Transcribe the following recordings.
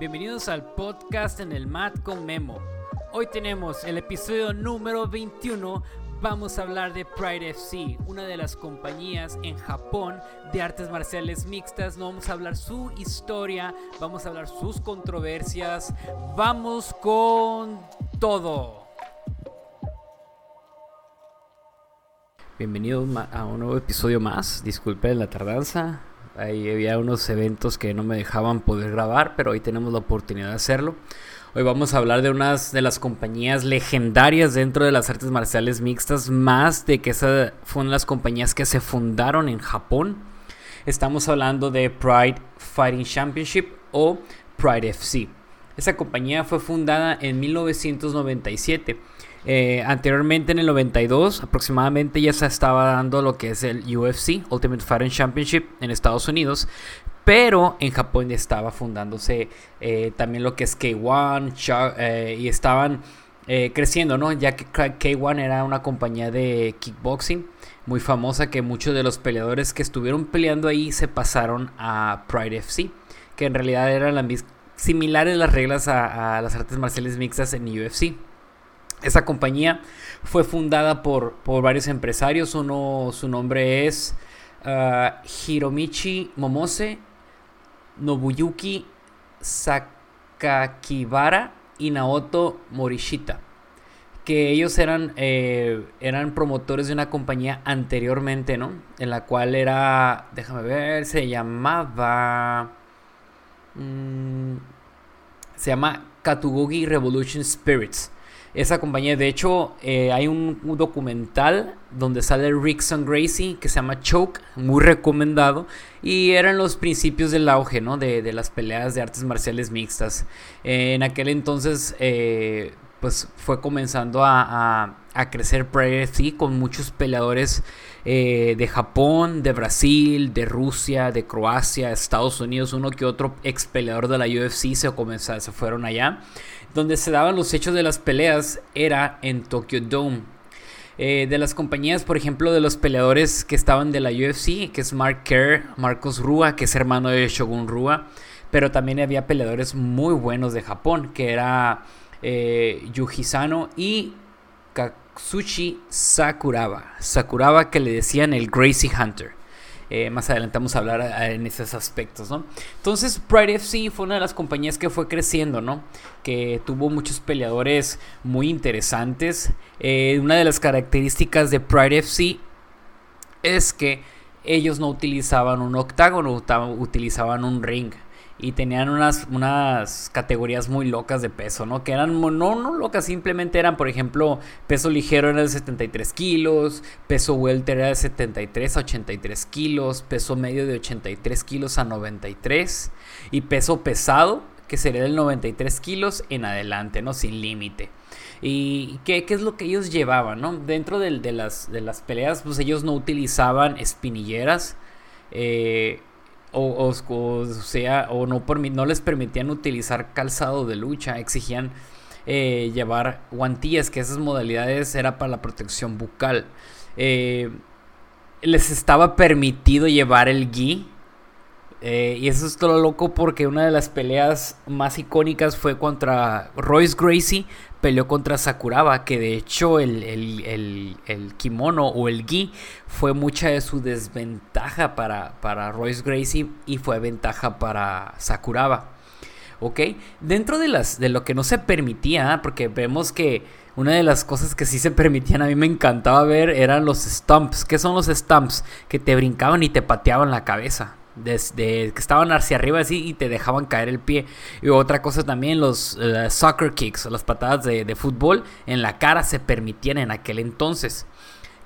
Bienvenidos al podcast en el Mat con Memo. Hoy tenemos el episodio número 21. Vamos a hablar de Pride FC, una de las compañías en Japón de artes marciales mixtas. No vamos a hablar su historia, vamos a hablar sus controversias. Vamos con todo. Bienvenidos a un nuevo episodio más. Disculpen la tardanza. Ahí había unos eventos que no me dejaban poder grabar, pero hoy tenemos la oportunidad de hacerlo. Hoy vamos a hablar de unas de las compañías legendarias dentro de las artes marciales mixtas, más de que esas fueron las compañías que se fundaron en Japón. Estamos hablando de Pride Fighting Championship o Pride FC. Esa compañía fue fundada en 1997 eh, anteriormente en el 92 aproximadamente ya se estaba dando lo que es el UFC, Ultimate Fighting Championship en Estados Unidos, pero en Japón estaba fundándose eh, también lo que es K1 eh, y estaban creciendo, ¿no? Ya que K1 era una compañía de kickboxing muy famosa que muchos de los peleadores que estuvieron peleando ahí se pasaron a Pride FC, que en realidad eran las similares las reglas a, las artes marciales mixtas en UFC. Esa compañía fue fundada por, varios empresarios. Uno, su nombre es ah, Hiromichi Momose, Nobuyuki Sakakibara y Naoto Morishita. Que ellos eran, eh, eran promotores de una compañía anteriormente, ¿no? En la cual era, déjame ver, se llamaba... Mm, se llama Katugogi Revolution Spirits esa compañía. De hecho, eh, hay un, documental donde sale Rickson Gracie que se llama Choke, muy recomendado. Y eran los principios del auge, ¿no? De, las peleas de artes marciales mixtas. en aquel entonces, eh, pues fue comenzando a, crecer Pride con muchos peleadores eh, de Japón, de Brasil, de Rusia, de Croacia, Estados Unidos. Uno que otro ex peleador de la UFC se, comenzó, se fueron allá donde se daban los hechos de las peleas era en Tokyo Dome. Eh, de las compañías, por ejemplo, de los peleadores que estaban de la UFC, que es Mark Kerr, Marcos Rua, que es hermano de Shogun Rua, pero también había peleadores muy buenos de Japón, que era eh, Yuji Sano y Katsushi Sakuraba. Sakuraba que le decían el Gracie Hunter. Eh, más adelante vamos a hablar en esos aspectos, ¿no? Entonces, Pride FC fue una de las compañías que fue creciendo, ¿no? Que tuvo muchos peleadores muy interesantes. Eh, una de las características de Pride FC es que ellos no utilizaban un octágono, utilizaban un ring y tenían unas, unas categorías muy locas de peso, ¿no? Que eran no, no locas, simplemente eran, por ejemplo, peso ligero era de 73 kilos, peso welter era de 73 a 83 kilos, peso medio de 83 kilos a 93 y peso pesado que sería del 93 kilos en adelante, ¿no? Sin límite. ¿Y qué, es lo que ellos llevaban, ¿no? Dentro de, las, de las peleas, pues ellos no utilizaban espinilleras. Eh, o, o, sea, o no, no les permitían utilizar calzado de lucha, exigían eh, llevar guantillas, que esas modalidades era para la protección bucal. Eh, les estaba permitido llevar el gi. Eh, y eso es todo loco porque una de las peleas más icónicas fue contra Royce Gracie peleó contra Sakuraba, que de hecho el, kimono o el gi fue mucha de su desventaja para, para Royce Gracie y fue ventaja para Sakuraba. ¿Ok? Dentro de, las, de lo que no se permitía, porque vemos que una de las cosas que sí se permitían, a mí me encantaba ver, eran los stumps. ¿Qué son los stumps? Que te brincaban y te pateaban la cabeza desde que estaban hacia arriba así y te dejaban caer el pie. Y otra cosa también, los eh, soccer kicks, las patadas de, fútbol en la cara se permitían en aquel entonces.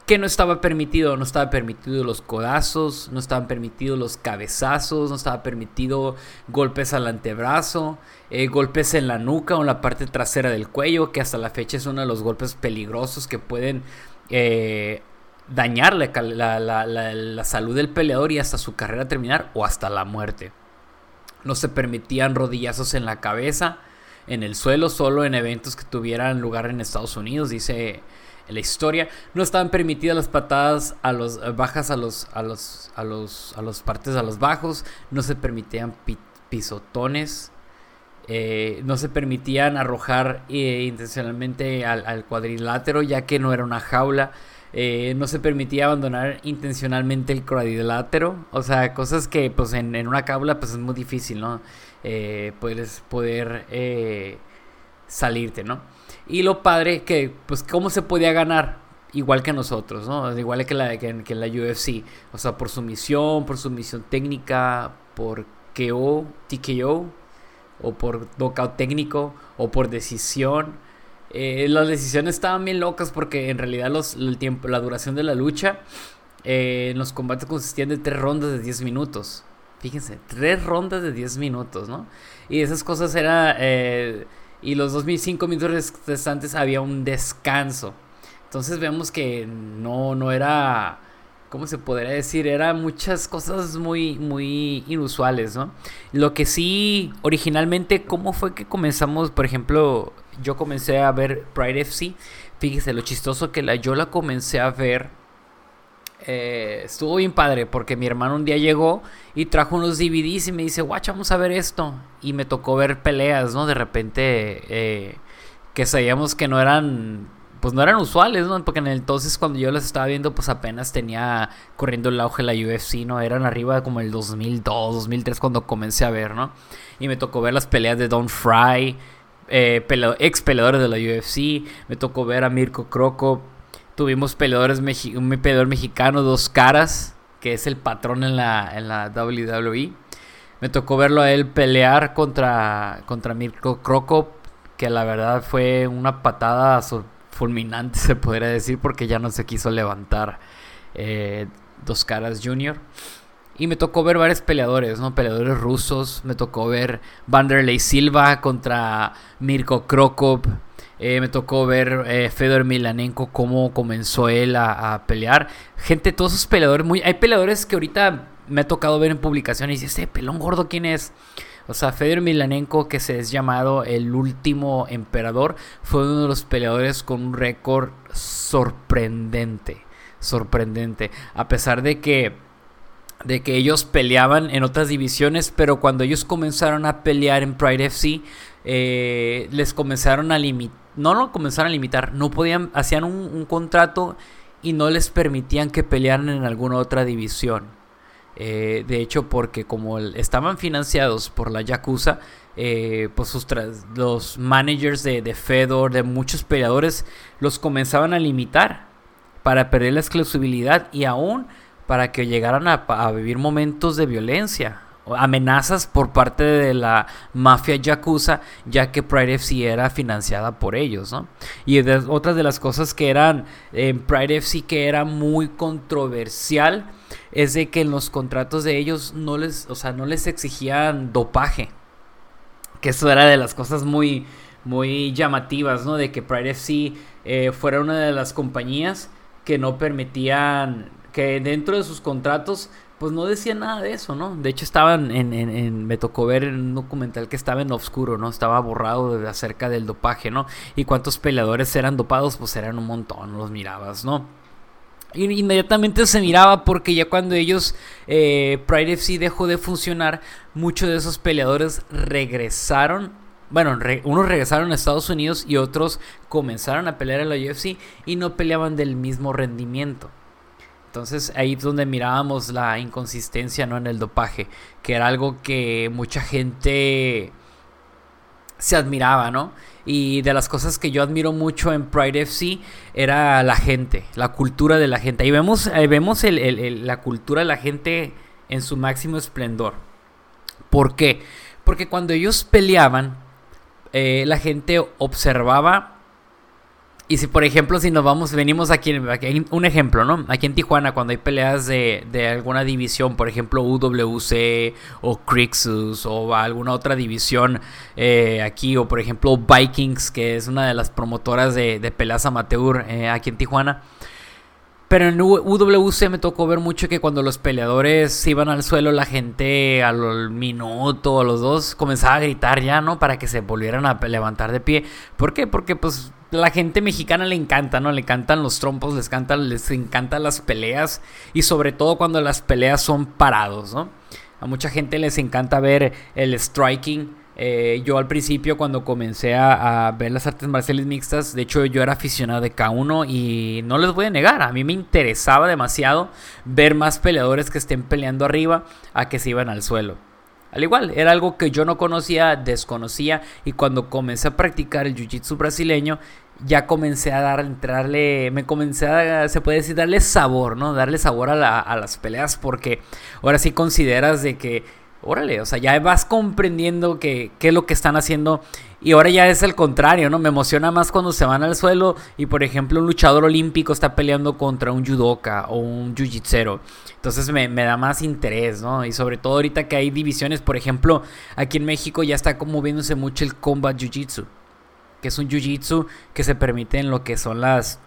¿Qué no estaba permitido? No estaba permitido los codazos, no estaban permitidos los cabezazos, no estaba permitido golpes al antebrazo, eh, golpes en la nuca o en la parte trasera del cuello, que hasta la fecha es uno de los golpes peligrosos que pueden eh, dañar la, salud del peleador y hasta su carrera terminar o hasta la muerte. No se permitían rodillazos en la cabeza, en el suelo, solo en eventos que tuvieran lugar en Estados Unidos, dice la historia. No estaban permitidas las patadas a los bajas a los a los a los a los partes a los bajos, no se permitían pisotones Eh, no se permitían arrojar eh, intencionalmente al, cuadrilátero ya que no era una jaula. Eh, no se permitía abandonar intencionalmente el cuadrilátero. O sea, cosas que pues en, en una jaula pues es muy difícil, ¿no? puedes poder salirte, ¿no? Y lo padre que pues cómo se podía ganar igual que nosotros, ¿no? Igual que la, que, que la UFC. O sea, por sumisión, por sumisión técnica, por KO, TKO o por knockout técnico o por decisión. Eh, las decisiones estaban bien locas porque en realidad los, el tiempo, la duración de la lucha eh, en los combates consistían de tres rondas de 10 minutos. Fíjense, tres rondas de 10 minutos, ¿no? Y esas cosas era... Eh, y los 2005 minutos restantes había un descanso. Entonces vemos que no, no era ¿cómo se podría decir? Eran muchas cosas muy, muy inusuales, ¿no? Lo que sí, originalmente, ¿cómo fue que comenzamos? Por ejemplo, yo comencé a ver Pride FC. Fíjese, lo chistoso que la, yo la comencé a ver. Eh, estuvo bien padre porque mi hermano un día llegó y trajo unos DVDs y me dice, guacha, vamos a ver esto. Y me tocó ver peleas, ¿no? De repente, eh, que sabíamos que no eran pues no eran usuales, ¿no? Porque en el entonces cuando yo las estaba viendo, pues apenas tenía corriendo el auge la UFC, ¿no? Eran arriba como el 2002, 2003 cuando comencé a ver, ¿no? Y me tocó ver las peleas de Don Fry, eh, ex peleadores de la UFC, me tocó ver a Mirko Croco, tuvimos peleadores, un peleador mexicano, Dos Caras, que es el patrón en la, en la WWE. Me tocó verlo a él pelear contra, contra Mirko Croco, que la verdad fue una patada fulminante, se podría decir, porque ya no se quiso levantar eh, Dos Caras Junior. Y me tocó ver varios peleadores, ¿no? Peleadores rusos. Me tocó ver Vanderlei Silva contra Mirko Krokop. Eh, me tocó ver eh, Fedor Milanenko cómo comenzó él a, pelear. Gente, todos esos peleadores, muy, hay peleadores que ahorita me ha tocado ver en publicaciones y dice, este pelón gordo, ¿quién es? O sea, Fedor Milanenko, que se es llamado el último emperador, fue uno de los peleadores con un récord sorprendente. Sorprendente. A pesar de que de que ellos peleaban en otras divisiones, pero cuando ellos comenzaron a pelear en Pride FC, eh, les comenzaron a limitar, no lo comenzaron a limitar, no podían, hacían un contrato y no les permitían que pelearan en alguna otra división. Eh, de hecho, porque como estaban financiados por la Yakuza, eh, pues sus los managers de, de, Fedor, de muchos peleadores, los comenzaban a limitar para perder la exclusividad y aún para que llegaran a vivir momentos de violencia amenazas por parte de la mafia yakuza, ya que Pride FC era financiada por ellos, ¿no? Y otras de las cosas que eran en Pride FC que era muy controversial es de que en los contratos de ellos no les, o sea, no les exigían dopaje. Que eso era de las cosas muy, muy llamativas, ¿no? De que Pride FC eh, fuera una de las compañías que no permitían que dentro de sus contratos pues no decía nada de eso, ¿no? De hecho estaban en, en, me tocó ver en un documental que estaba en oscuro, ¿no? Estaba borrado de, acerca del dopaje, ¿no? Y cuántos peleadores eran dopados, pues eran un montón, los mirabas, ¿no? Inmediatamente se miraba porque ya cuando ellos, eh, Pride FC dejó de funcionar, muchos de esos peleadores regresaron bueno, unos regresaron a Estados Unidos y otros comenzaron a pelear en la UFC y no peleaban del mismo rendimiento. Entonces ahí es donde mirábamos la inconsistencia ¿no? en el dopaje, que era algo que mucha gente se admiraba, ¿no? Y de las cosas que yo admiro mucho en Pride FC era la gente, la cultura de la gente. Ahí vemos, vemos la cultura de la gente en su máximo esplendor. ¿Por qué? Porque cuando ellos peleaban, eh, la gente observaba y si, por ejemplo, si nos vamos, venimos aquí, aquí un ejemplo, ¿no? Aquí en Tijuana, cuando hay peleas de, de alguna división, por ejemplo, UWC o Crixus o alguna otra división eh, aquí, o por ejemplo Vikings, que es una de las promotoras de, de peleas amateur eh, aquí en Tijuana. Pero en UWC me tocó ver mucho que cuando los peleadores iban al suelo, la gente al minuto a los dos comenzaba a gritar ya, ¿no? Para que se volvieran a levantar de pie. ¿Por qué? Porque pues la gente mexicana le encanta, ¿no? Le encantan los trompos, les, encantan, les encantan las peleas y sobre todo cuando las peleas son parados, ¿no? A mucha gente les encanta ver el striking Eh, yo al principio cuando comencé a, ver las artes marciales mixtas, de hecho yo era aficionado de K1 y no les voy a negar, a mí me interesaba demasiado ver más peleadores que estén peleando arriba a que se iban al suelo. Al igual, era algo que yo no conocía, desconocía y cuando comencé a practicar el jiu-jitsu brasileño, ya comencé a dar, entrarle, me comencé a, se puede decir, darle sabor, ¿no? Darle sabor a, a las peleas porque ahora sí consideras de que órale, o sea, ya vas comprendiendo qué es lo que están haciendo. Y ahora ya es el contrario, ¿no? Me emociona más cuando se van al suelo y, por ejemplo, un luchador olímpico está peleando contra un judoka o un jiu-jitsero. Entonces me, da más interés, ¿no? Y sobre todo ahorita que hay divisiones, por ejemplo, aquí en México ya está como viéndose mucho el combat jiu-jitsu, que es un jiu-jitsu que se permite en lo que son las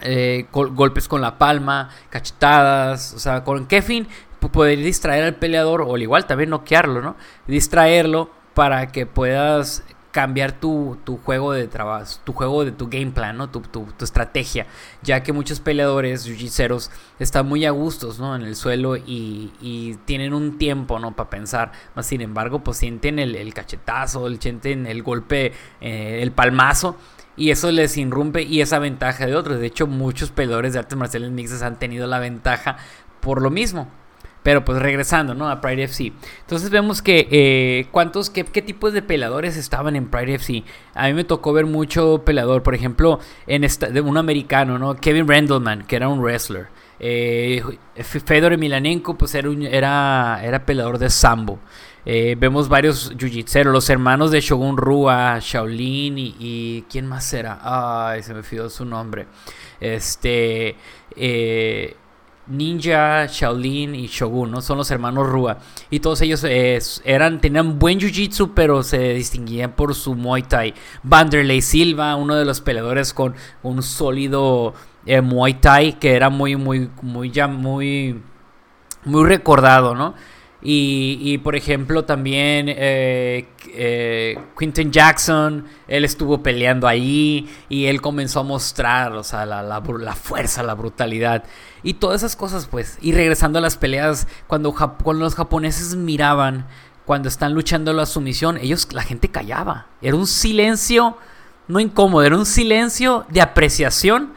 eh, golpes con la palma, cachetadas, o sea, ¿con qué fin? Poder distraer al peleador o al igual también noquearlo, ¿no? Distraerlo para que puedas cambiar tu, juego de trabajo, tu juego de tu game plan, ¿no? Tu, estrategia, ya que muchos peleadores, jiu están muy a gustos, ¿no? En el suelo y, tienen un tiempo, ¿no? Para pensar, más sin embargo, pues sienten el, cachetazo, el, sienten el golpe, eh, el palmazo. Y eso les irrumpe y esa ventaja de otros. De hecho, muchos peleadores de artes marciales mixtas han tenido la ventaja por lo mismo. Pero pues regresando, ¿no? A Pride FC. Entonces vemos que eh, cuántos, qué, qué, tipos de peleadores estaban en Pride FC. A mí me tocó ver mucho peleador, por ejemplo, en un americano, ¿no? Kevin Randleman, que era un wrestler. Eh, Fedor Milanenko, pues era, era, era peleador de sambo. Eh, vemos varios jiu los hermanos de Shogun Rua, Shaolin y, y, ¿quién más era? Ay, se me olvidó su nombre. Este, eh, Ninja, Shaolin y Shogun, ¿no? Son los hermanos Rua. Y todos ellos eran, tenían buen jiu-jitsu, pero se distinguían por su Muay Thai. Vanderlei Silva, uno de los peleadores con un sólido eh, Muay Thai, que era muy, muy, muy, ya muy, muy recordado, ¿no? Y, por ejemplo, también eh, eh, Quinton Jackson, él estuvo peleando ahí y él comenzó a mostrar, o sea, la, fuerza, la brutalidad y todas esas cosas, pues. Y regresando a las peleas, cuando, cuando los japoneses miraban, cuando están luchando la sumisión, ellos, la gente callaba. Era un silencio, no incómodo, era un silencio de apreciación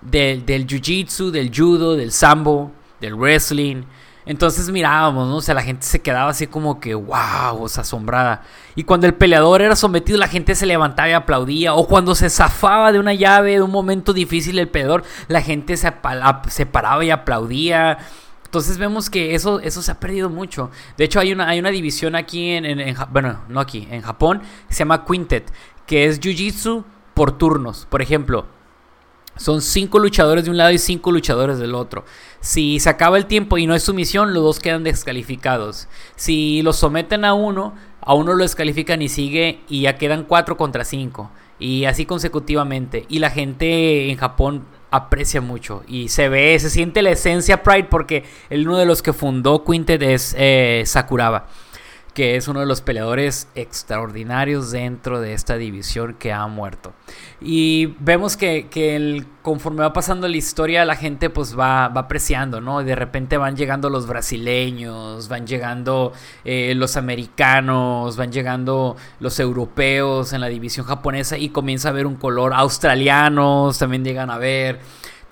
del, del jiu-jitsu, del judo, del sambo, del wrestling entonces mirábamos, ¿no? O sea, la gente se quedaba así como que, wow, o sea, asombrada. Y cuando el peleador era sometido, la gente se levantaba y aplaudía. O cuando se zafaba de una llave, de un momento difícil el peleador, la gente se, paraba y aplaudía. Entonces vemos que eso, eso se ha perdido mucho. De hecho, hay una, hay una división aquí en, en, bueno, no aquí, en Japón, se llama Quintet, que es Jiu-Jitsu por turnos. Por ejemplo, son cinco luchadores de un lado y cinco luchadores del otro. Si se acaba el tiempo y no es sumisión, los dos quedan descalificados. Si los someten a uno, a uno lo descalifican y sigue y ya quedan cuatro contra cinco. Y así consecutivamente. Y la gente en Japón aprecia mucho y se ve, se siente la esencia Pride porque el uno de los que fundó Quintet es eh, Sakuraba que es uno de los peleadores extraordinarios dentro de esta división que ha muerto. Y vemos que, el, conforme va pasando la historia, la gente pues va, va apreciando, ¿no? Y de repente van llegando los brasileños, van llegando eh, los americanos, van llegando los europeos en la división japonesa y comienza a ver un color australianos, también llegan a ver.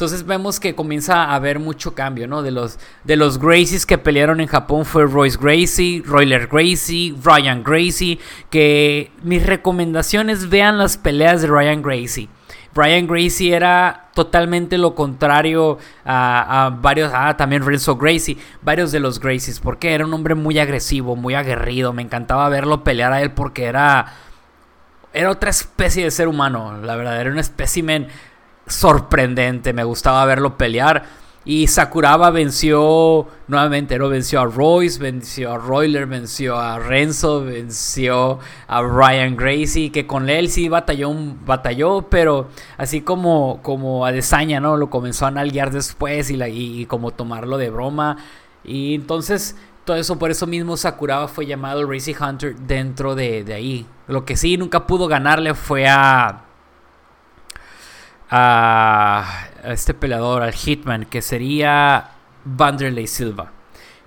Entonces vemos que comienza a haber mucho cambio, ¿no? De los, de los Gracies que pelearon en Japón fue Royce Gracie, Royler Gracie, Ryan Gracie, que mis recomendaciones vean las peleas de Ryan Gracie. Ryan Gracie era totalmente lo contrario a, varios, ah, también Renzo Gracie, varios de los Gracies, porque era un hombre muy agresivo, muy aguerrido, me encantaba verlo pelear a él porque era, era otra especie de ser humano, la verdad, era un espécimen sorprendente, me gustaba verlo pelear. Y Sakuraba venció nuevamente, ¿no? Venció a Royce, venció a Royler, venció a Renzo, venció a Ryan Gracie, que con él sí batalló, batalló pero así como, como a Desaña, ¿no? Lo comenzó a nalguear después y, y, como tomarlo de broma. Y entonces, todo eso, por eso mismo Sakuraba fue llamado Racy Hunter dentro de, de ahí. Lo que sí nunca pudo ganarle fue a a este peleador, al Hitman, que sería Vanderlei Silva.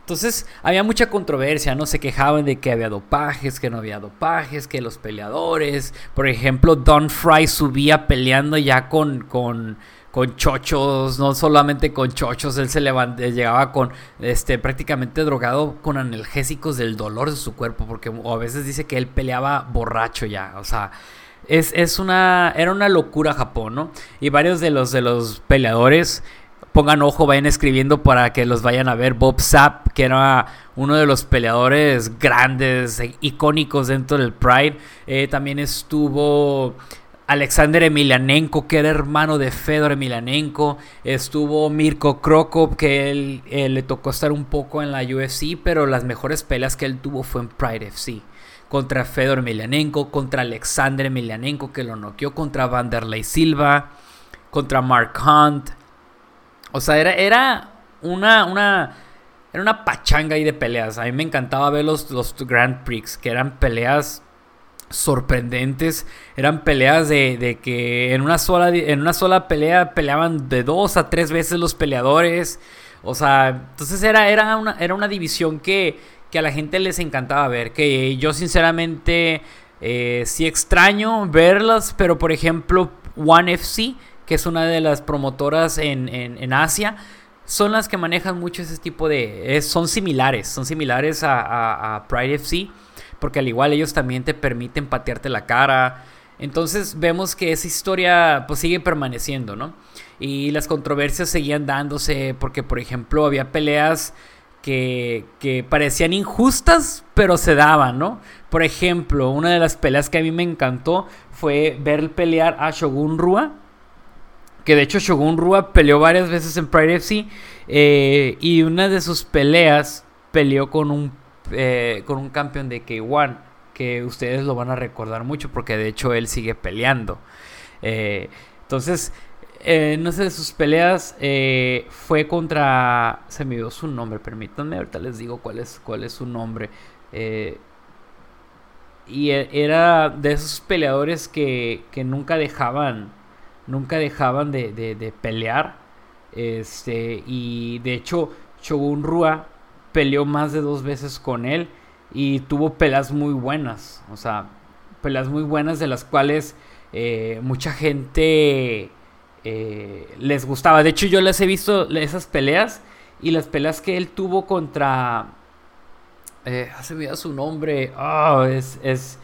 Entonces había mucha controversia, ¿no? Se quejaban de que había dopajes, que no había dopajes, que los peleadores, por ejemplo, Don Fry subía peleando ya con, con, con chochos, no solamente con chochos, él se levantaba, llegaba con, este, prácticamente drogado con analgésicos del dolor de su cuerpo, porque a veces dice que él peleaba borracho ya, o sea, es, es una, era una locura Japón, ¿no? Y varios de los, de los peleadores pongan ojo, vayan escribiendo para que los vayan a ver. Bob Sapp, que era uno de los peleadores grandes, e icónicos dentro del Pride. Eh, también estuvo Alexander Emelianenko, que era hermano de Fedor Emelianenko. Estuvo Mirko Krokop, que él, eh, le tocó estar un poco en la UFC, pero las mejores peleas que él tuvo fue en Pride FC. Contra Fedor Emelianenko, contra Alexander Emelianenko, que lo noqueó, contra Vanderlei Silva, contra Mark Hunt. O sea, era, era una, una, era una pachanga ahí de peleas. A mí me encantaba ver los, los Grand Prix, que eran peleas sorprendentes. Eran peleas de, que en una, sola, en una sola pelea peleaban de dos a tres veces los peleadores. O sea, entonces era, era, una, era una división que, que a la gente les encantaba ver. Que yo sinceramente eh, sí extraño verlas, pero por ejemplo, One FC que es una de las promotoras en, Asia, son las que manejan mucho ese tipo de... son similares, son similares a, Pride FC, porque al igual ellos también te permiten patearte la cara. Entonces vemos que esa historia pues sigue permaneciendo, ¿no? Y las controversias seguían dándose porque, por ejemplo, había peleas que, parecían injustas, pero se daban, ¿no? Por ejemplo, una de las peleas que a mí me encantó fue ver pelear a Shogun Rua que de hecho Shogun Rua peleó varias veces en Pride FC. Eh, y una de sus peleas peleó con un, eh, con un campeón de K1. Que ustedes lo van a recordar mucho porque de hecho él sigue peleando. Eh, entonces, no sé de sus peleas fue contra... Se me dio su nombre, permítanme, ahorita les digo cuál es, cuál es su nombre. y e, era de esos peleadores que, que nunca dejaban nunca dejaban de, pelear. Este, y de hecho, Shogun Rua peleó más de dos veces con él y tuvo peleas muy buenas. O sea, peleas muy buenas de las cuales eh, mucha gente eh, les gustaba. De hecho, yo les he visto esas peleas y las peleas que él tuvo contra. Eh, hace vida su nombre. Oh, es, es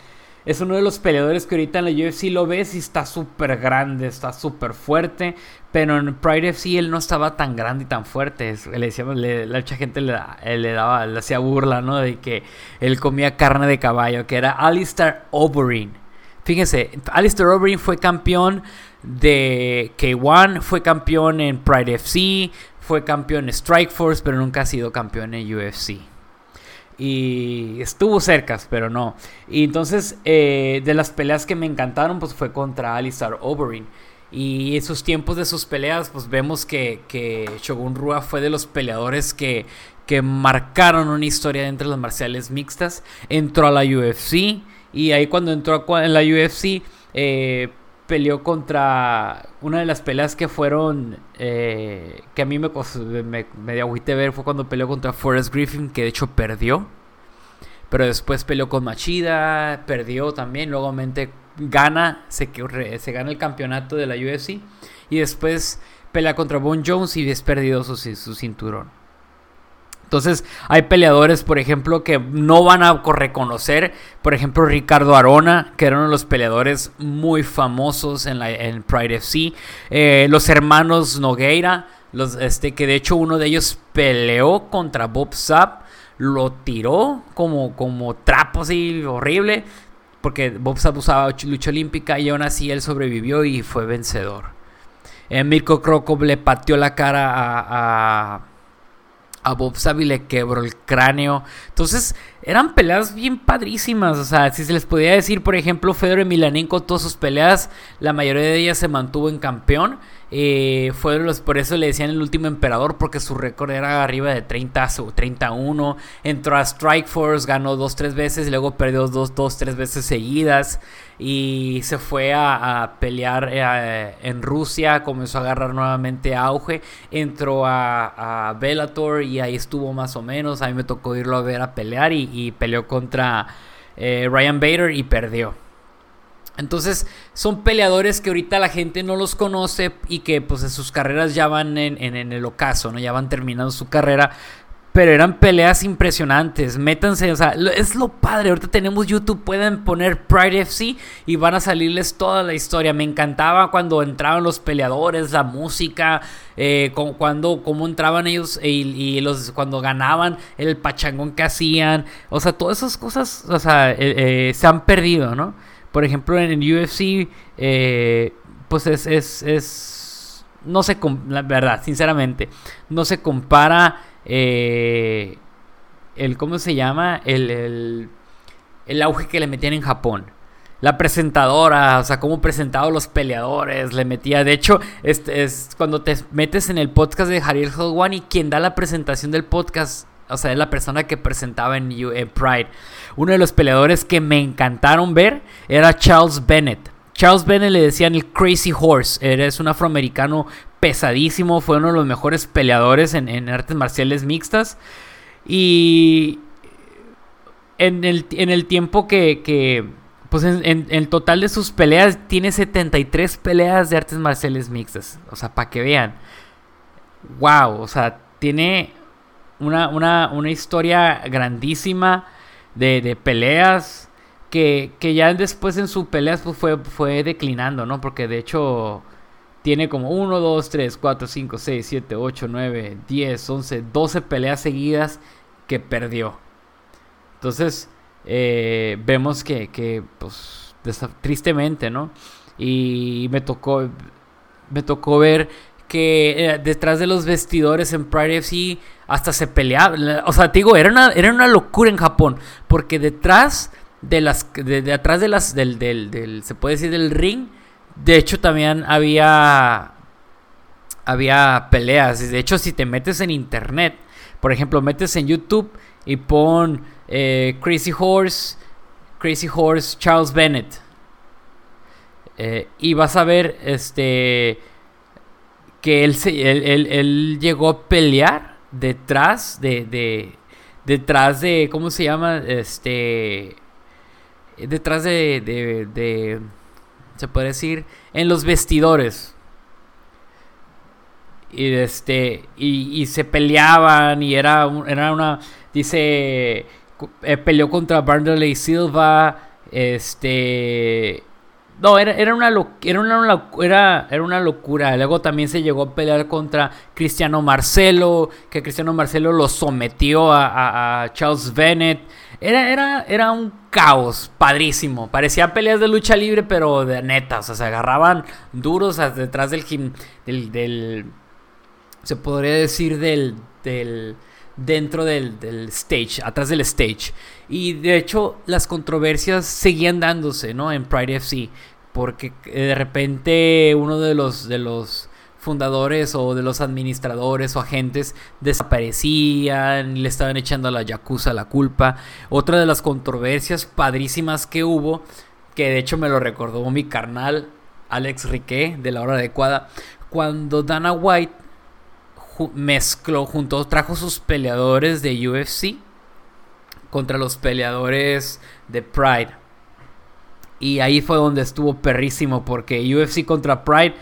es uno de los peleadores que ahorita en la UFC lo ves y está súper grande, está súper fuerte. Pero en Pride FC él no estaba tan grande y tan fuerte. Le decíamos, la mucha gente le, le, daba, le hacía burla, ¿no? De que él comía carne de caballo, que era Alistair Overeem. Fíjense, Alistair Overeem fue campeón de K1, fue campeón en Pride FC, fue campeón en Strikeforce, pero nunca ha sido campeón en UFC. Y estuvo cerca, pero no. Y entonces, eh, de las peleas que me encantaron, pues fue contra Alistar Overeem. Y esos tiempos de sus peleas, pues vemos que, que Shogun Rua fue de los peleadores que, que marcaron una historia dentro de las marciales mixtas. Entró a la UFC. Y ahí cuando entró en la UFC, eh, peleó contra una de las peleas que fueron eh, que a mí me, me, me dio ver fue cuando peleó contra Forrest Griffin que de hecho perdió. Pero después peleó con Machida perdió también luego gana se, se gana el campeonato de la UFC y después pelea contra Bon Jones y es perdido su, su cinturón entonces, hay peleadores, por ejemplo, que no van a reconocer. Por ejemplo, Ricardo Arona, que era uno de los peleadores muy famosos en, Pride FC. Eh, los hermanos Nogueira, los, este, que de hecho uno de ellos peleó contra Bob Sapp. Lo tiró como, como trapo así horrible. Porque Bob Sapp usaba lucha olímpica y aún así él sobrevivió y fue vencedor. Eh, Mirko Krokov le pateó la cara a Bob Sabi le quebró el cráneo. Entonces, eran peleas bien padrísimas. O sea, si se les podía decir, por ejemplo, Fedor Emelianenko, todas sus peleas, la mayoría de ellas se mantuvo en campeón. Eh, los, por eso le decían el último emperador, porque su récord era arriba de 30 o 31. Entró a Strikeforce, ganó dos, tres veces, y luego perdió dos, dos, tres veces seguidas. Y se fue a, pelear eh, en Rusia, comenzó a agarrar nuevamente auge. Entró a, a, Bellator y ahí estuvo más o menos. A mí me tocó irlo a ver a pelear y, peleó contra eh, Ryan Bader y perdió. Entonces son peleadores que ahorita la gente no los conoce y que pues en sus carreras ya van en, el ocaso, ¿no? Ya van terminando su carrera. Pero eran peleas impresionantes. Métanse, o sea, es lo padre. Ahorita tenemos YouTube, pueden poner Pride FC y van a salirles toda la historia. Me encantaba cuando entraban los peleadores, la música, eh, cuando, cómo entraban ellos y, los, cuando ganaban, el pachangón que hacían. O sea, todas esas cosas, o sea, eh, eh, se han perdido, ¿no? Por ejemplo, en el UFC, eh, pues es, es, es, no se, la verdad, sinceramente, no se compara eh, el, ¿cómo se llama? El, el, auge que le metían en Japón la presentadora, o sea, cómo presentaba los peleadores, le metía. De hecho, este es cuando te metes en el podcast de Javier y quien da la presentación del podcast o sea, es la persona que presentaba en, Pride. Uno de los peleadores que me encantaron ver era Charles Bennett. Charles Bennett le decían el Crazy Horse. Es un afroamericano pesadísimo. Fue uno de los mejores peleadores en, artes marciales mixtas. Y en el, tiempo que, pues en, el total de sus peleas tiene 73 peleas de artes marciales mixtas. O sea, para que vean. Wow, o sea, tiene una, una, una historia grandísima de, de peleas que, que, ya después en sus peleas pues fue, fue declinando, ¿no? Porque de hecho tiene como 1, 2, 3, 4, 5, 6, 7, 8, 9, 10, 11, 12 peleas seguidas que perdió. Entonces eh, vemos que, que pues tristemente, ¿no? Y me tocó, me tocó ver que eh, detrás de los vestidores en Pride FC hasta se peleaba. O sea, te digo, era una, era una locura en Japón. Porque detrás de las. De, atrás de las. Del, del, Se puede decir del ring. De hecho, también había. Había peleas. De hecho, si te metes en internet. Por ejemplo, metes en YouTube y pon eh, Crazy Horse. Crazy Horse Charles Bennett. Eh, y vas a ver este que él, se, él, él, llegó a pelear detrás de, de, detrás de, ¿cómo se llama? Este, detrás de, de, de se puede decir, en los vestidores. Y este, y, y se peleaban y era, era una, dice, eh, peleó contra Barnley Silva, este, no, era, era, una, era, una, era, era una locura. Luego también se llegó a pelear contra Cristiano Marcelo, que Cristiano Marcelo lo sometió a, Charles Bennett. Era, era, era un caos padrísimo. Parecía peleas de lucha libre, pero de neta. O sea, se agarraban duros detrás del, del, del se podría decir del, del dentro del, del, stage, atrás del stage. Y de hecho las controversias seguían dándose, ¿no? En Pride FC. Porque eh, de repente uno de los, de los fundadores o de los administradores o agentes desaparecían y le estaban echando a la Yakuza la culpa. Otra de las controversias padrísimas que hubo, que de hecho me lo recordó mi carnal Alex Riquet de la hora adecuada, cuando Dana White mezcló junto, trajo sus peleadores de UFC contra los peleadores de Pride. Y ahí fue donde estuvo perrísimo porque UFC contra Pride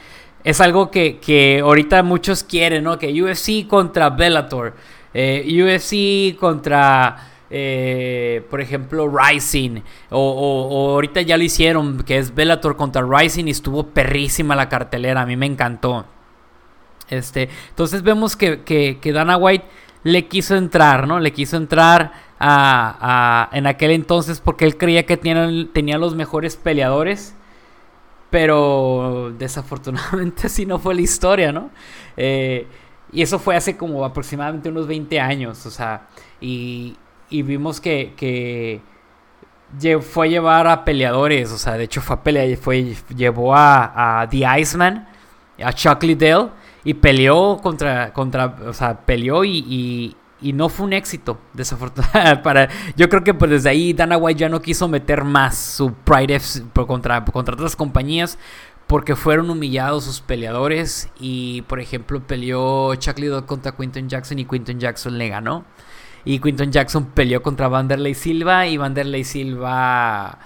es algo que, que ahorita muchos quieren, ¿no? Que UFC contra Bellator, eh, UFC contra... Eh, por ejemplo, Rising. O, o, ahorita ya lo hicieron, que es Bellator contra Rising y estuvo perrísima la cartelera. A mí me encantó. Este, entonces vemos que, que, Dana White le quiso entrar, ¿no? Le quiso entrar a, en aquel entonces porque él creía que tenía, los mejores peleadores. Pero desafortunadamente así no fue la historia, ¿no? Eh, y eso fue hace como aproximadamente unos 20 años, o sea, y, y vimos que, que fue a llevar a peleadores, o sea, de hecho fue a pelear, fue, llevó a, a The Iceman, a Chuck Liddell, y peleó contra, contra o sea, peleó y, y, no fue un éxito, desafortunadamente. Para, yo creo que pues desde ahí Dana White ya no quiso meter más su Pride F contra, contra otras compañías, porque fueron humillados sus peleadores y por ejemplo peleó Chuck Liddell contra Quinton Jackson y Quinton Jackson le ganó y Quinton Jackson peleó contra Vanderlei Silva y Vanderlei Silva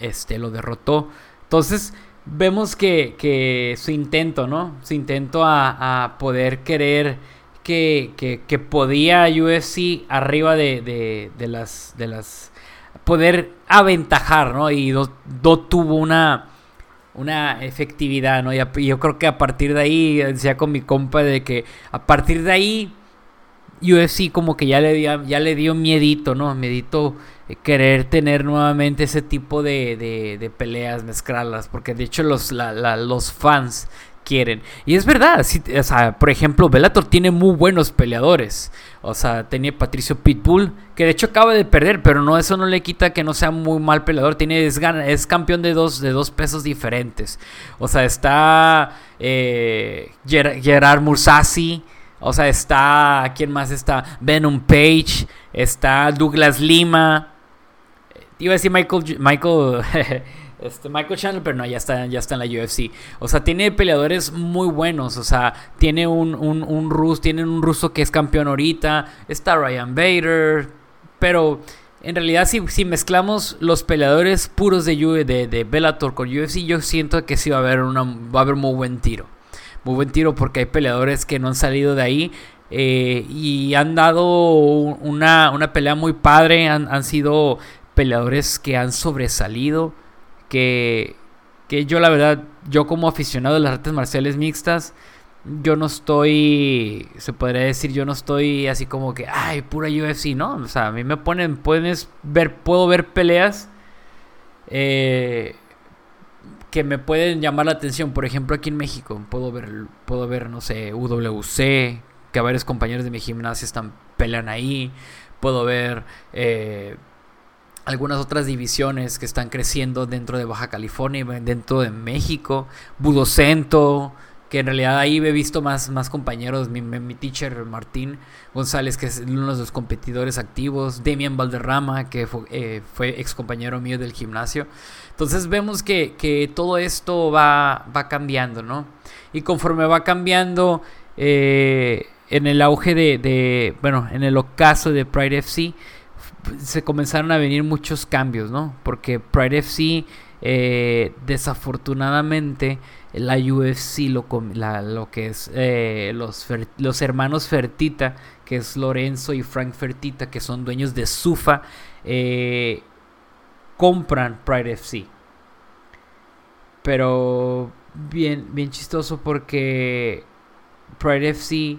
este, lo derrotó. Entonces vemos que, su intento, ¿no? Su intento a, poder querer que, que, podía UFC arriba de, de, las... De las poder aventajar, ¿no? Y no, tuvo una una efectividad, ¿no? Y yo creo que a partir de ahí, decía con mi compa, de que a partir de ahí UFC como que ya le dio, ya le dio miedito, ¿no? Miedito querer tener nuevamente ese tipo de, de, peleas, mezclarlas, porque de hecho los, los fans quieren. Y es verdad, o sea, por ejemplo, Bellator tiene muy buenos peleadores. O sea, tenía Patricio Pitbull, que de hecho acaba de perder, pero no eso no le quita que no sea muy mal peleador. Tiene, es, es campeón de dos, de dos pesos diferentes. O sea, está eh, Gerard Mursasi. O sea, está. ¿Quién más está? Venom Page. Está Douglas Lima. Iba a decir Michael. Michael. este, Michael Chandler, pero no, ya está, ya está en la UFC. O sea, tiene peleadores muy buenos. O sea, tiene un, un, un ruso. Tienen un ruso que es campeón ahorita. Está Ryan Bader. Pero. En realidad, si, si mezclamos los peleadores puros de, de, de Bellator con UFC, yo siento que sí va a haber, una, va a haber muy buen tiro muy buen tiro porque hay peleadores que no han salido de ahí. Eh, y han dado una, pelea muy padre. Han, sido peleadores que han sobresalido. Que, que yo la verdad, yo como aficionado de las artes marciales mixtas, yo no estoy, se podría decir, yo no estoy así como que, ay, pura UFC, ¿no? O sea, a mí me ponen, puedes ver, puedo ver peleas. Eh, que me pueden llamar la atención. Por ejemplo, aquí en México puedo ver, puedo ver, no sé, UWC, que varios compañeros de mi gimnasia están pelean ahí. Puedo ver eh, algunas otras divisiones que están creciendo dentro de Baja California dentro de México. Budocento, que en realidad ahí he visto más, más compañeros, mi, mi, teacher Martín González, que es uno de los competidores activos, Demian Valderrama, que fue, eh, fue ex compañero mío del gimnasio. Entonces vemos que, que todo esto va, va, cambiando, ¿no? Y conforme va cambiando, eh, en el auge de, de, bueno, en el ocaso de Pride FC, se comenzaron a venir muchos cambios, ¿no? Porque Pride FC, eh, desafortunadamente, la UFC, lo, lo que es eh, los, los hermanos Fertita, que es Lorenzo y Frank Fertita, que son dueños de Sufa, eh, compran Pride FC. Pero bien, bien chistoso porque Pride FC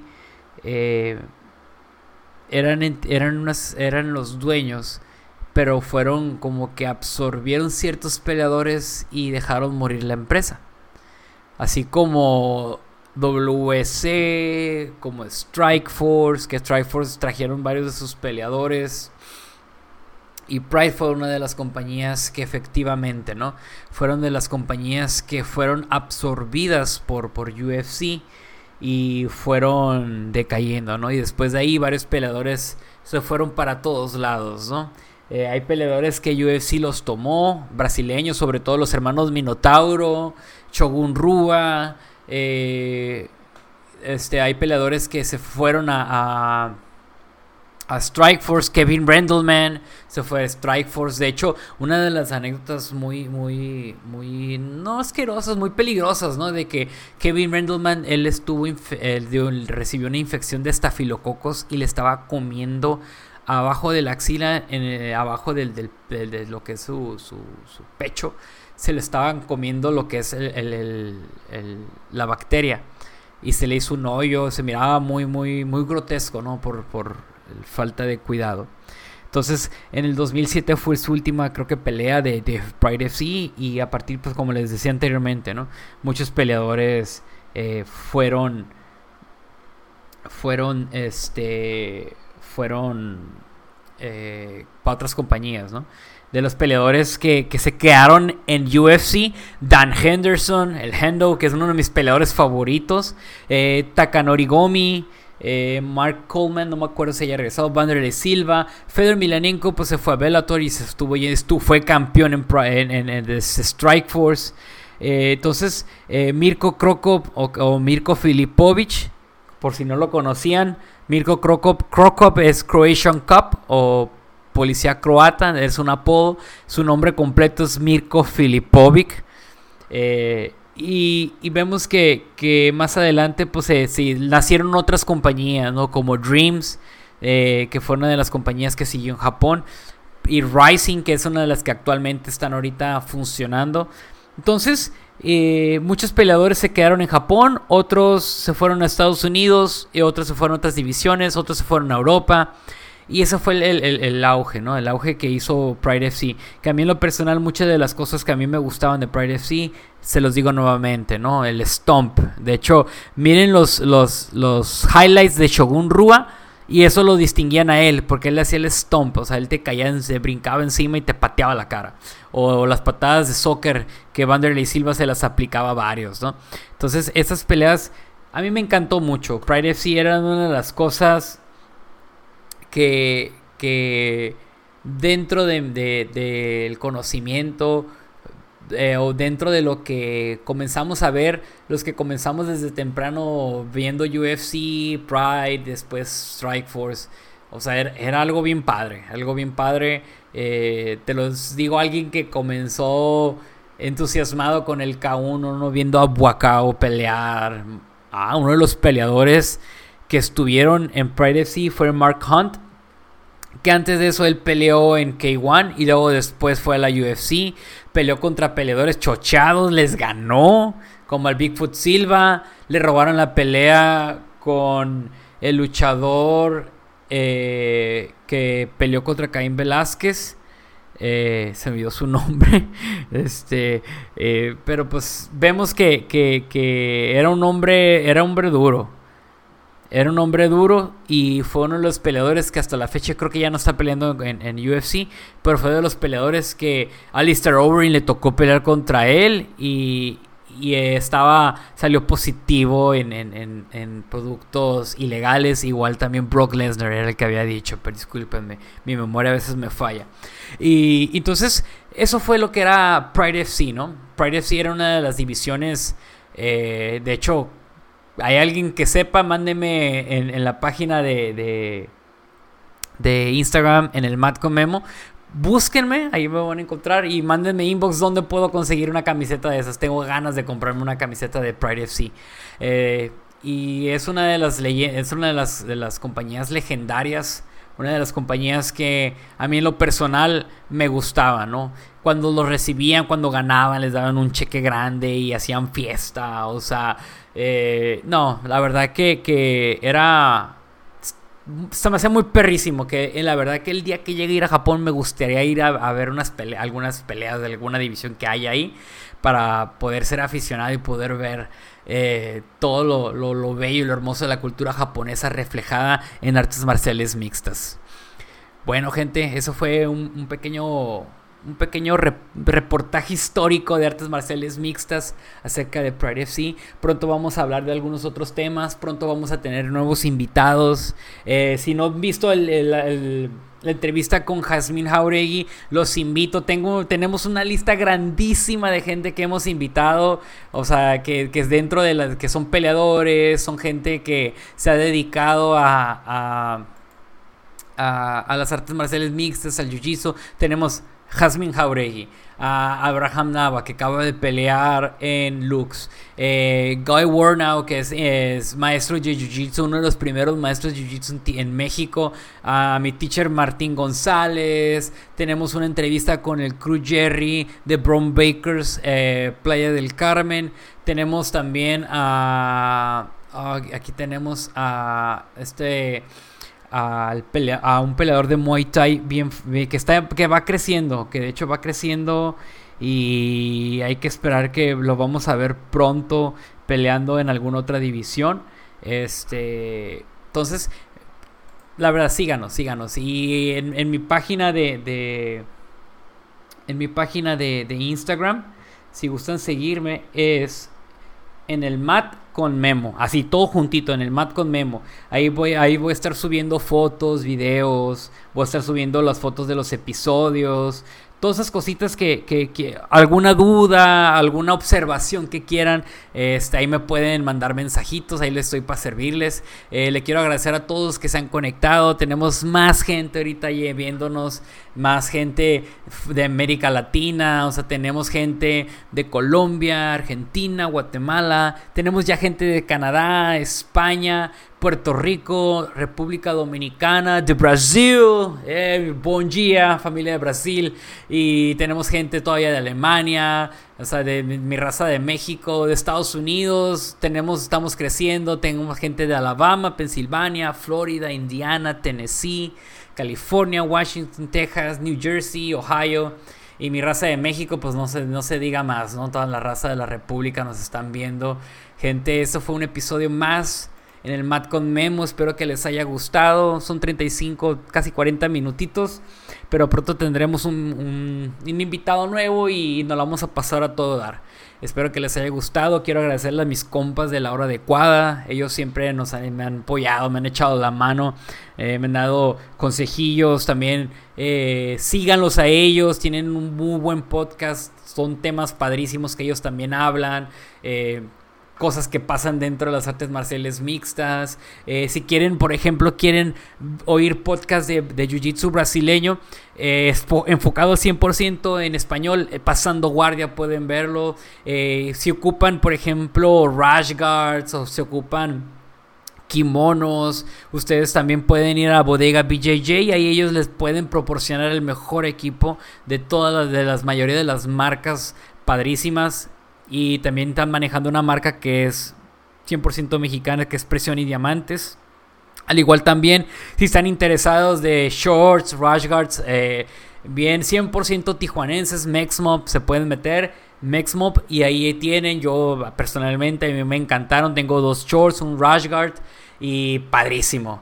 eran, eran, eran los dueños, pero fueron como que absorbieron ciertos peleadores y dejaron morir la empresa. Así como WC, como Strike Force, que Strike Force trajeron varios de sus peleadores. Y Pride fue una de las compañías que efectivamente, ¿no? Fueron de las compañías que fueron absorbidas por, por UFC y fueron decayendo, ¿no? Y después de ahí varios peleadores se fueron para todos lados, ¿no? Eh, hay peleadores que UFC los tomó, brasileños, sobre todo los hermanos Minotauro, Shogun Rua. Eh, este, hay peleadores que se fueron a, a Strikeforce, Kevin Randleman se fue a Strikeforce. De hecho, una de las anécdotas muy, muy, muy, no asquerosas, muy peligrosas, ¿no? De que Kevin Randleman, él estuvo, él recibió una infección de estafilococos y le estaba comiendo abajo de la axila, en, abajo del, del, de lo que es su, su, pecho se le estaban comiendo lo que es la bacteria. Y se le hizo un hoyo, se miraba muy, muy, muy grotesco, ¿no? Por, por falta de cuidado. Entonces, en el 2007 fue su última, creo que, pelea de, de Pride FC. Y a partir, pues, como les decía anteriormente, ¿no? Muchos peleadores eh, fueron. Fueron, este. Fueron eh, para otras compañías, ¿no? De los peleadores que, se quedaron en UFC, Dan Henderson, el Hendo, que es uno de mis peleadores favoritos, eh, Takanori Gomi, eh, Mark Coleman, no me acuerdo si haya regresado, Vanderlei Silva, Fedor Milanenko, pues se fue a Bellator y se estuvo, y estuvo fue campeón en, en, en, Strike Force. Eh, entonces, eh, Mirko Krokop o, Mirko Filipovic, por si no lo conocían, Mirko Krokop, Krokop es Croatian Cup o policía croata, es un apodo, su nombre completo es Mirko Filipovic. Y, vemos que, más adelante pues nacieron otras compañías, ¿no? Como Dreams, que fue una de las compañías que siguió en Japón, y Rising, que es una de las que actualmente están ahorita funcionando. Entonces, eh, muchos peleadores se quedaron en Japón, otros se fueron a Estados Unidos, y otros se fueron a otras divisiones, otros se fueron a Europa. Y ese fue el, auge, ¿no? El auge que hizo Pride FC. Que a mí lo personal, muchas de las cosas que a mí me gustaban de Pride FC, se los digo nuevamente, ¿no? El stomp. De hecho, miren los, los, los highlights de Shogun Rua y eso lo distinguían a él, porque él hacía el stomp, o sea, él te caía, se brincaba encima y te pateaba la cara. O, las patadas de soccer que Vanderlei Silva se las aplicaba a varios, ¿no? Entonces, esas peleas a mí me encantó mucho. Pride FC era una de las cosas que, que dentro del de, conocimiento eh, o dentro de lo que comenzamos a ver, los que comenzamos desde temprano viendo UFC, Pride, después Strike Force. O sea, era, algo bien padre, algo bien padre. Eh, te los digo, alguien que comenzó entusiasmado con el K1, ¿no? viendo a Buacao pelear. Ah, uno de los peleadores que estuvieron en Pride FC fue Mark Hunt que antes de eso él peleó en K1 y luego después fue a la UFC, peleó contra peleadores chochados, les ganó, como al Bigfoot Silva, le robaron la pelea con el luchador eh, que peleó contra Caín Velázquez. Eh, se me dio su nombre. Este, eh, pero pues vemos que, que, que, era un hombre, era hombre duro. Era un hombre duro y fue uno de los peleadores que hasta la fecha creo que ya no está peleando en, UFC, pero fue de los peleadores que Alistair Overeem le tocó pelear contra él y, estaba salió positivo en, productos ilegales. Igual también Brock Lesnar era el que había dicho, pero discúlpenme, mi memoria a veces me falla. Y entonces eso fue lo que era Pride FC, ¿no? Pride FC era una de las divisiones, eh, de hecho hay alguien que sepa, mándeme en, la página de, de, Instagram, en el Matco Memo. Búsquenme, ahí me van a encontrar y mándenme inbox donde puedo conseguir una camiseta de esas. Tengo ganas de comprarme una camiseta de Pride FC. Eh, y es una de las es una de las, de las compañías legendarias una de las compañías que a mí en lo personal me gustaba, ¿no? Cuando los recibían, cuando ganaban, les daban un cheque grande y hacían fiesta, o sea, eh, no, la verdad que, que era... Se me hacía muy perrísimo que eh, la verdad que el día que llegue a ir a Japón me gustaría ir a, ver unas algunas peleas de alguna división que hay ahí para poder ser aficionado y poder ver eh, todo lo, lo, bello y lo hermoso de la cultura japonesa reflejada en artes marciales mixtas. Bueno gente, eso fue un pequeño un pequeño reportaje histórico de artes marciales mixtas acerca de Pride FC. Pronto vamos a hablar de algunos otros temas, pronto vamos a tener nuevos invitados. Eh, si no han visto la entrevista con Jasmine Jauregui, los invito. Tengo, tenemos una lista grandísima de gente que hemos invitado, o sea, que, es dentro de las que son peleadores, son gente que se ha dedicado a, a, a, las artes marciales mixtas, al jiu-jitsu. Tenemos Jasmine Jauregui, a Abraham Nava, que acaba de pelear en Lux, eh, Guy Warnow, que es, maestro de Jiu-Jitsu, uno de los primeros maestros de Jiu-Jitsu en México, a mi teacher Martín González, tenemos una entrevista con el crew Jerry de Brown Bakers, eh, Playa del Carmen, tenemos también a, aquí tenemos a este al a un peleador de Muay Thai bien, que, está, que va creciendo, que de hecho va creciendo y hay que esperar que lo vamos a ver pronto peleando en alguna otra división. Este, entonces, la verdad, síganos, síganos. Y en, mi página de, en mi página de, de, Instagram, si gustan seguirme, es en el mat con Memo. Así, todo juntito, en el mat con Memo. Ahí voy, ahí voy a estar subiendo fotos, videos, voy a estar subiendo las fotos de los episodios, todas esas cositas que, que, alguna duda, alguna observación que quieran, este, ahí me pueden mandar mensajitos, ahí les estoy para servirles. Eh, le quiero agradecer a todos que se han conectado, tenemos más gente ahorita viéndonos, más gente de América Latina, o sea, tenemos gente de Colombia, Argentina, Guatemala, tenemos ya gente de Canadá, España, Puerto Rico, República Dominicana, de Brasil, eh, bon dia, familia de Brasil, y tenemos gente todavía de Alemania, o sea, de mi raza de México, de Estados Unidos, tenemos, estamos creciendo, tenemos gente de Alabama, Pensilvania, Florida, Indiana, Tennessee, California, Washington, Texas, New Jersey, Ohio. Y mi raza de México, pues no se, no se diga más, ¿no? Toda la raza de la República nos están viendo. Gente, eso fue un episodio más en el Mat con Memo. Espero que les haya gustado. Son 35, casi 40 minutitos. Pero pronto tendremos un, invitado nuevo y nos lo vamos a pasar a todo dar. Espero que les haya gustado. Quiero agradecerle a mis compas de la hora adecuada. Ellos siempre nos han, me han apoyado, me han echado la mano, eh, me han dado consejillos. También eh, síganlos a ellos. Tienen un muy buen podcast. Son temas padrísimos que ellos también hablan. Eh, cosas que pasan dentro de las artes marciales mixtas. Eh, si quieren, por ejemplo, quieren oír podcast de, Jiu-Jitsu brasileño, eh, enfocado 100% en español, eh, pasando guardia, pueden verlo. si ocupan, por ejemplo, rash guards o se ocupan kimonos. Ustedes también pueden ir a bodega BJJ y ahí ellos les pueden proporcionar el mejor equipo de todas las, de las mayoría de las marcas padrísimas y también están manejando una marca que es 100% mexicana, que es Presión y Diamantes. Al igual también, si están interesados de shorts, rash guards, eh, bien 100% tijuanenses, Mexmob, se pueden meter. Mexmob y ahí tienen, yo personalmente a mí me encantaron, tengo dos shorts, un rash guard y padrísimo.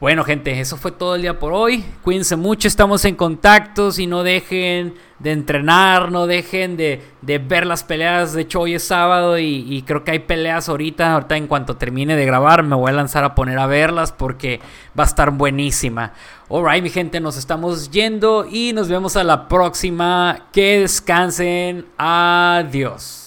Bueno, gente, eso fue todo el día por hoy. Cuídense mucho, estamos en contacto. Y no dejen de entrenar, no dejen de, ver las peleas. De hecho, hoy es sábado y, creo que hay peleas ahorita. Ahorita, en cuanto termine de grabar, me voy a lanzar a poner a verlas porque va a estar buenísima. Alright, mi gente, nos estamos yendo y nos vemos a la próxima. Que descansen. Adiós.